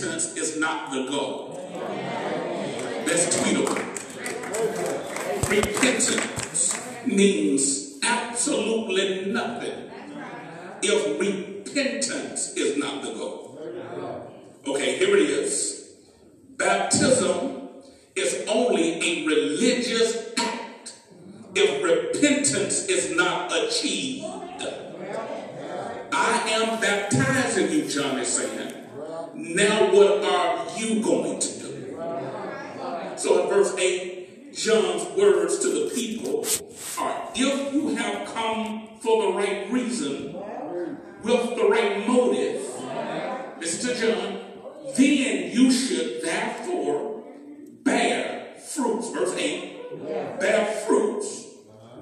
repentance is not the goal. That's tweetable. Repentance means absolutely nothing if repentance is not the goal. Okay, here it is. Baptism is only a religious act if repentance is not achieved. I am baptizing you, John is saying. Now what are you going to do? So in verse 8, John's words to the people are if you have come for the right reason, with the right motive, Mr. John, then you should therefore bear fruits. Verse 8, bear fruits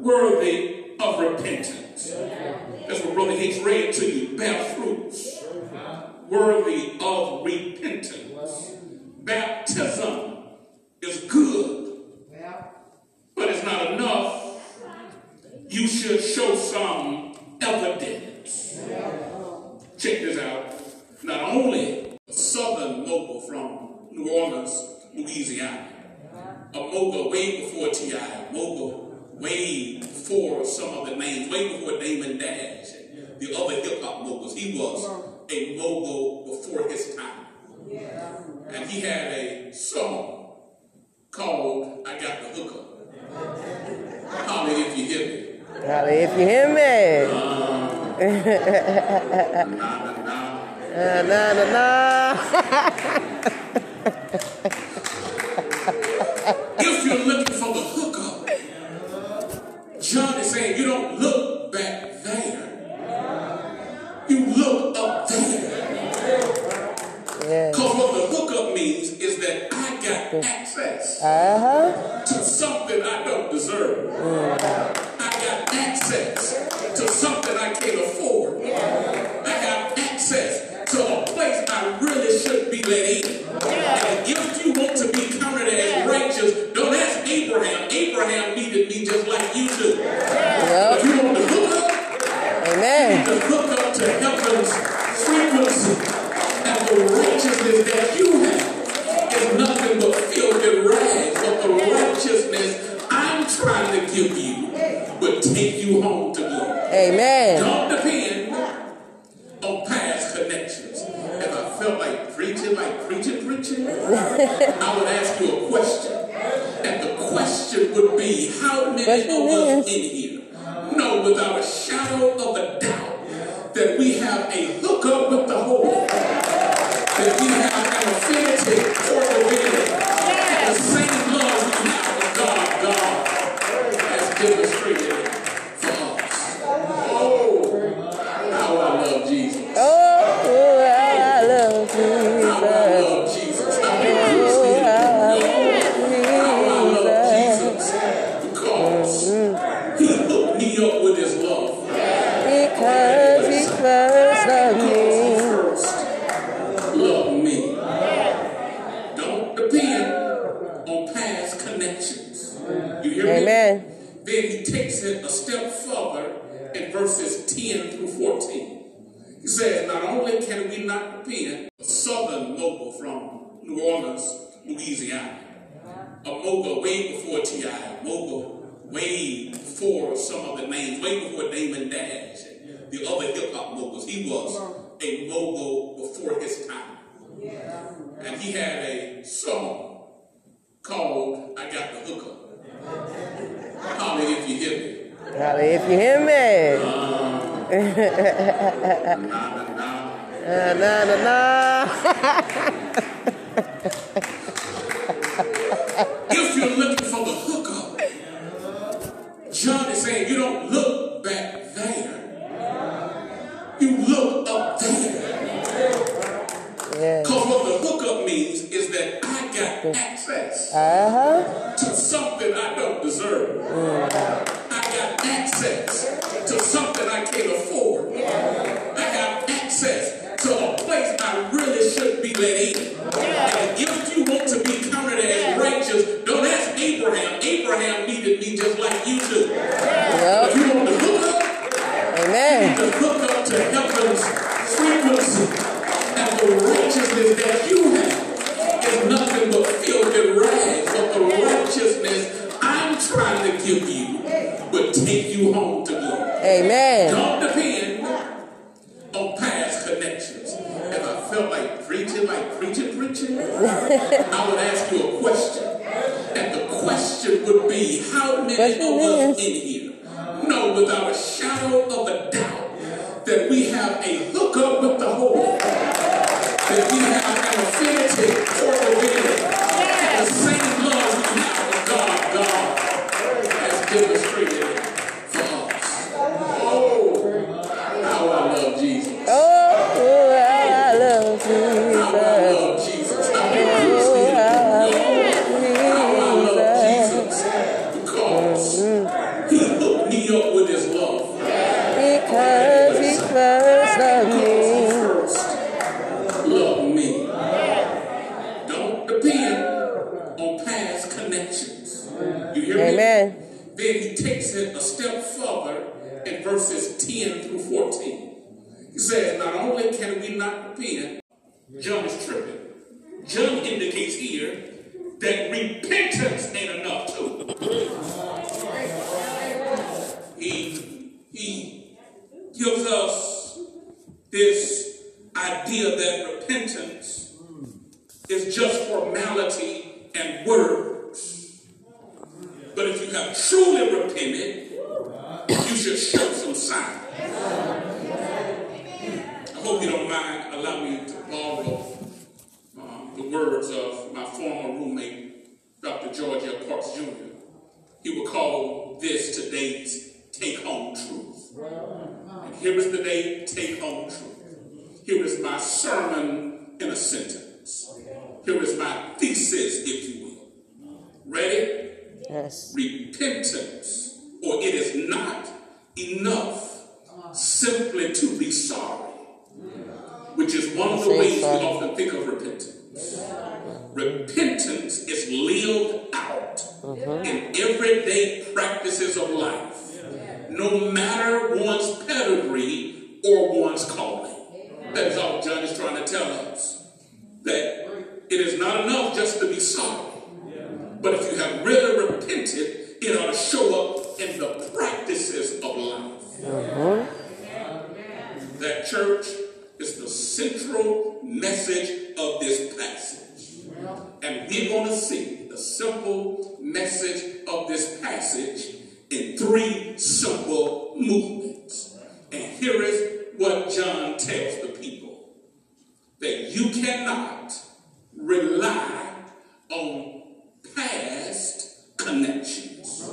worthy of repentance. That's what Brother Hicks read to you. Bear fruit worthy of repentance. uh-huh. to something I don't deserve. Mm. in here. Know without a shadow of a doubt that we have a Motiai, Boba, way before some of the names, way before Damon Dash the other hip hop moguls. He was a mogul before his time. And he had a song called I Got the Hookup. Holler if you hear me. Holler if you hear me. Um, nah, nah, nah. nah, nah, nah. if you look uh-huh. to something I don't deserve. Mm. I got access to something I can't afford. How hope you don't mind allow me to borrow um, the words of my former roommate, Dr. George L. Parks Jr. He would call this today's take home truth. And here is the day take home truth. Here is my sermon in a sentence. Here is my thesis, if you will. Ready? Yes. repentance, or it is not enough simply to be sorry, which is one of the ways we often think of repentance. Repentance is lived out mm-hmm. in everyday practices of life, no matter one's pedigree or one's calling. That is all John is trying to tell us. That it is not enough just to be sorry. But if you have really repented, it ought to show up in the practices of life. Mm-hmm. That church is the central message of this passage. And we're going to see the simple message of this passage in three simple movements. And here is what John tells the people that you cannot rely on past connections.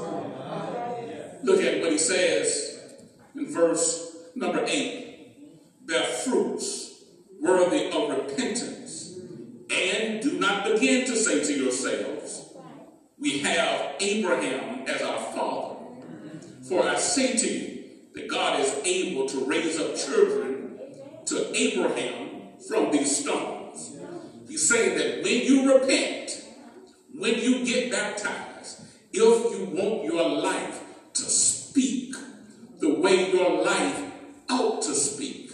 Look at what he says in verse number 8 bear fruits worthy of repentance, and do not begin to say to yourselves, We have Abraham as our father. For I say to you that God is able to raise up children to Abraham from these stones. He's saying that when you repent, when you get baptized, if you want your life to speak the way your life ought to speak,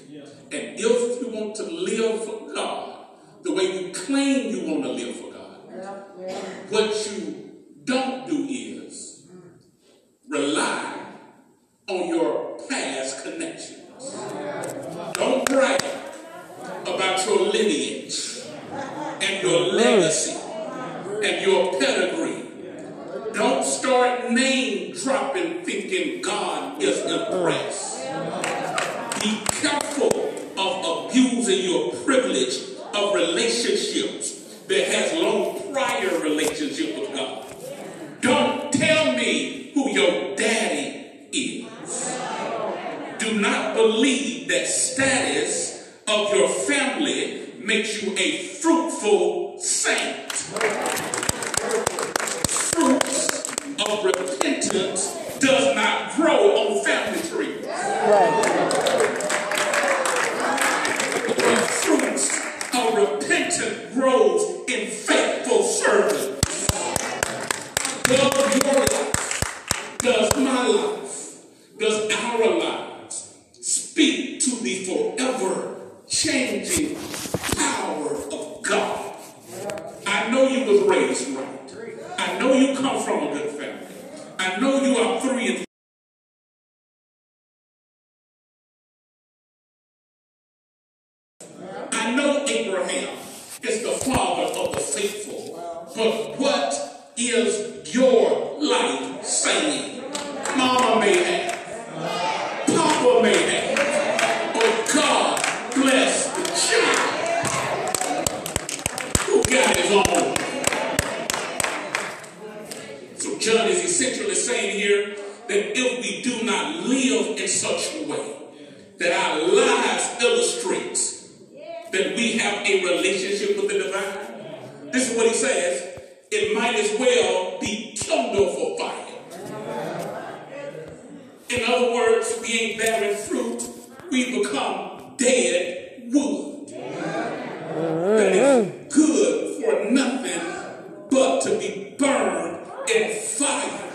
and if you want to live for God the way you claim you want to live for God, what you essentially saying here that if we do not live in such a way that our lives illustrates that we have a relationship with the divine, this is what he says, it might as well be kindled for fire. In other words, we ain't bearing fruit, we become dead wood. That is good for nothing but to be burned in fire.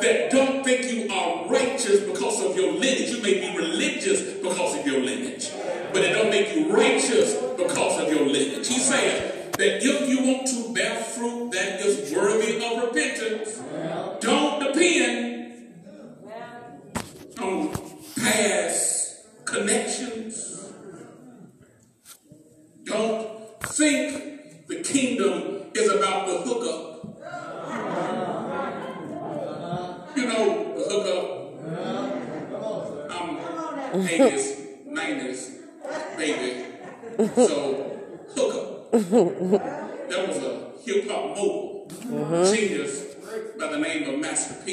That don't think you are righteous because of your lineage. You may be religious because of your lineage, but it don't make you righteous because of your lineage. He's saying that if you want to bear fruit that is worthy of repentance, don't depend on past connections. Don't think the kingdom is about the hookup. You know, the hookup. I'm 80s, 90s, baby. So, hookup. That was a hip hop mogul, mm-hmm. genius by the name of Master P.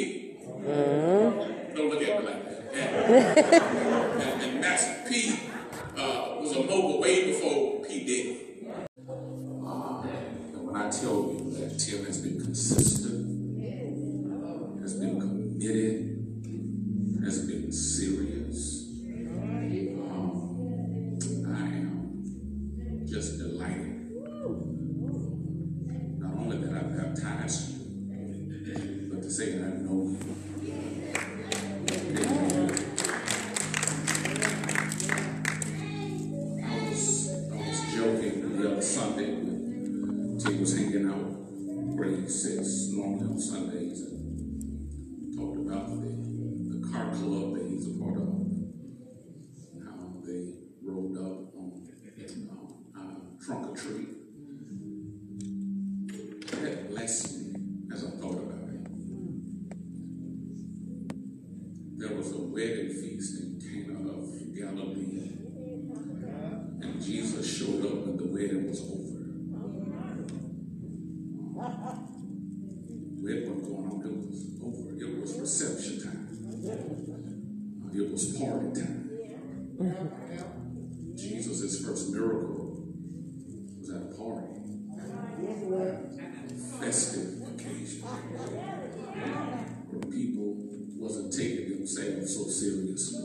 seriously.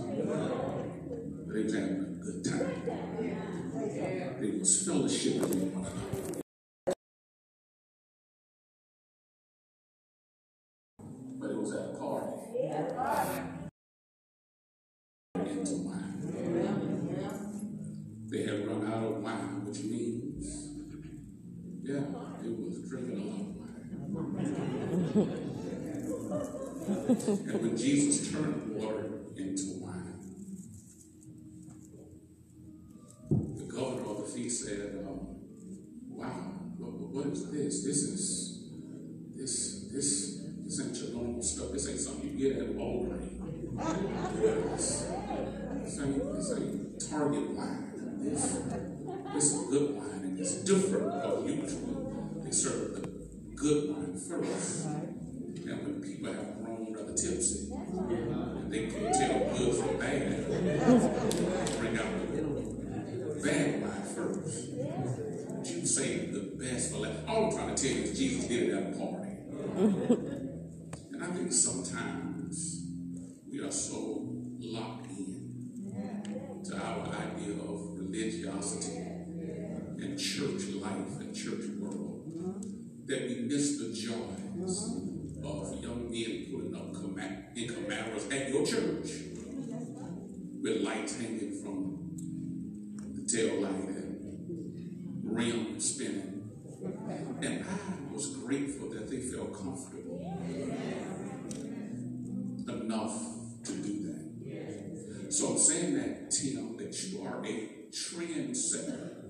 They was having a good time. They was fellowship with one another. But it was at a party. Into wine. They had run out of wine, which means, yeah, it was drinking a lot of wine. and when Jesus turned water into wine, the governor of the feast said, um, "Wow, what, is this? This is this this this ain't your normal stuff. This ain't something you get at Walgreens. This, this ain't this ain't Target wine. This this is good wine, and it's different because usually they serve the good wine first. And when people have grown rather tipsy, and they can tell good from bad, bring out the bad wine first. But you save the last. All I'm trying to tell you is Jesus did it at a party. And I think sometimes we are so locked in to our idea of religiosity and church life and church world that we miss the joys of young men putting up in Camaros at your church with lights hanging from the tail light and rim spinning. And I was grateful that they felt comfortable enough to do that. So I'm saying that, Tim, that you are a trendsetter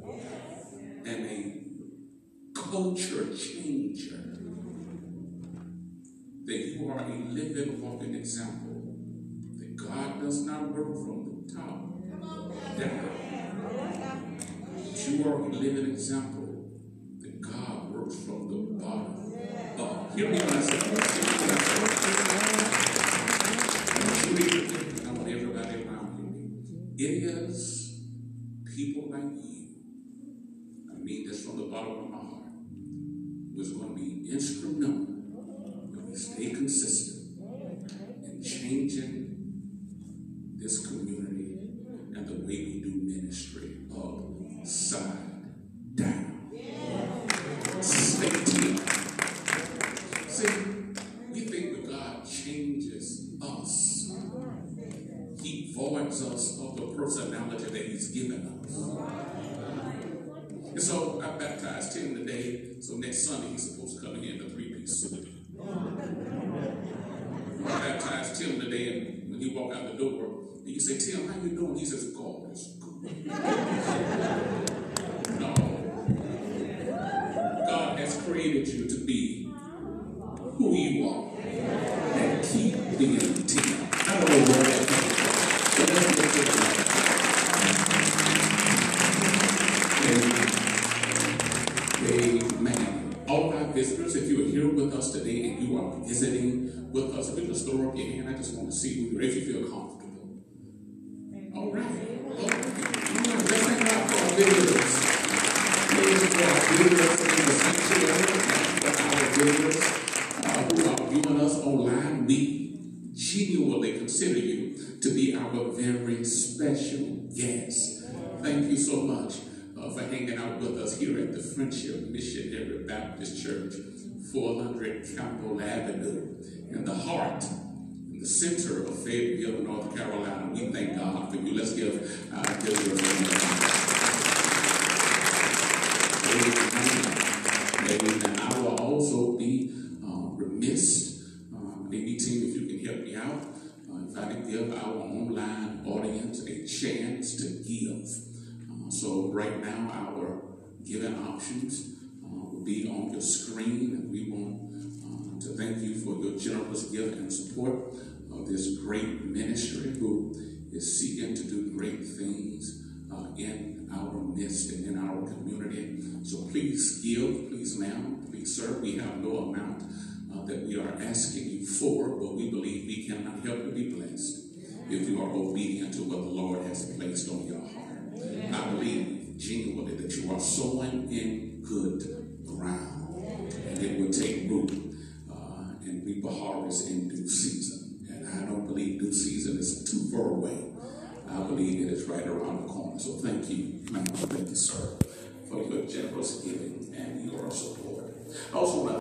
and a culture changer. That you are a living, walking example. That God does not work from the top down. You are a living example Sunday he's supposed to come in here in a three-piece suit. I baptized Tim today, and when he walked out the door, and you say, Tim, how you doing? He says, God is good. no. God has created you to be who you are and keep being Tim. I don't know where that came from. But that's what it's like. Amen. All of our visitors, if you are here with us today and you are visiting with us, if you just throw up your hand, I just want to see who you are, if you feel comfortable. All right. All right. All right. Let's thank God for our visitors. Praise God. Visitors in the sanctuary and for our visitors uh, who are viewing us online. We genuinely consider you to be our very special guest. Thank you so much uh, for hanging out with us here at the Friendship Missionary Baptist Church, 400 Campbell Avenue, in the heart, in the center of Fayetteville, North Carolina. We thank God for you. Let's give our visitors a Amen. I will also be uh, remiss, uh, maybe team, if you can help me out, uh, if I can give our online audience a chance to give. So right now, our giving options uh, will be on your screen, and we want uh, to thank you for your generous gift and support of this great ministry who is seeking to do great things uh, in our midst and in our community. So please give, please ma'am, please sir. We have no amount uh, that we are asking you for, but we believe we cannot help but be blessed if you are obedient to what the Lord has placed on your heart. I believe genuinely that you are sowing in good ground, and it will take root uh, and reap a harvest in due season. And I don't believe due season is too far away. I believe it is right around the corner. So thank you. Thank you, sir, for your generous giving and your support. I also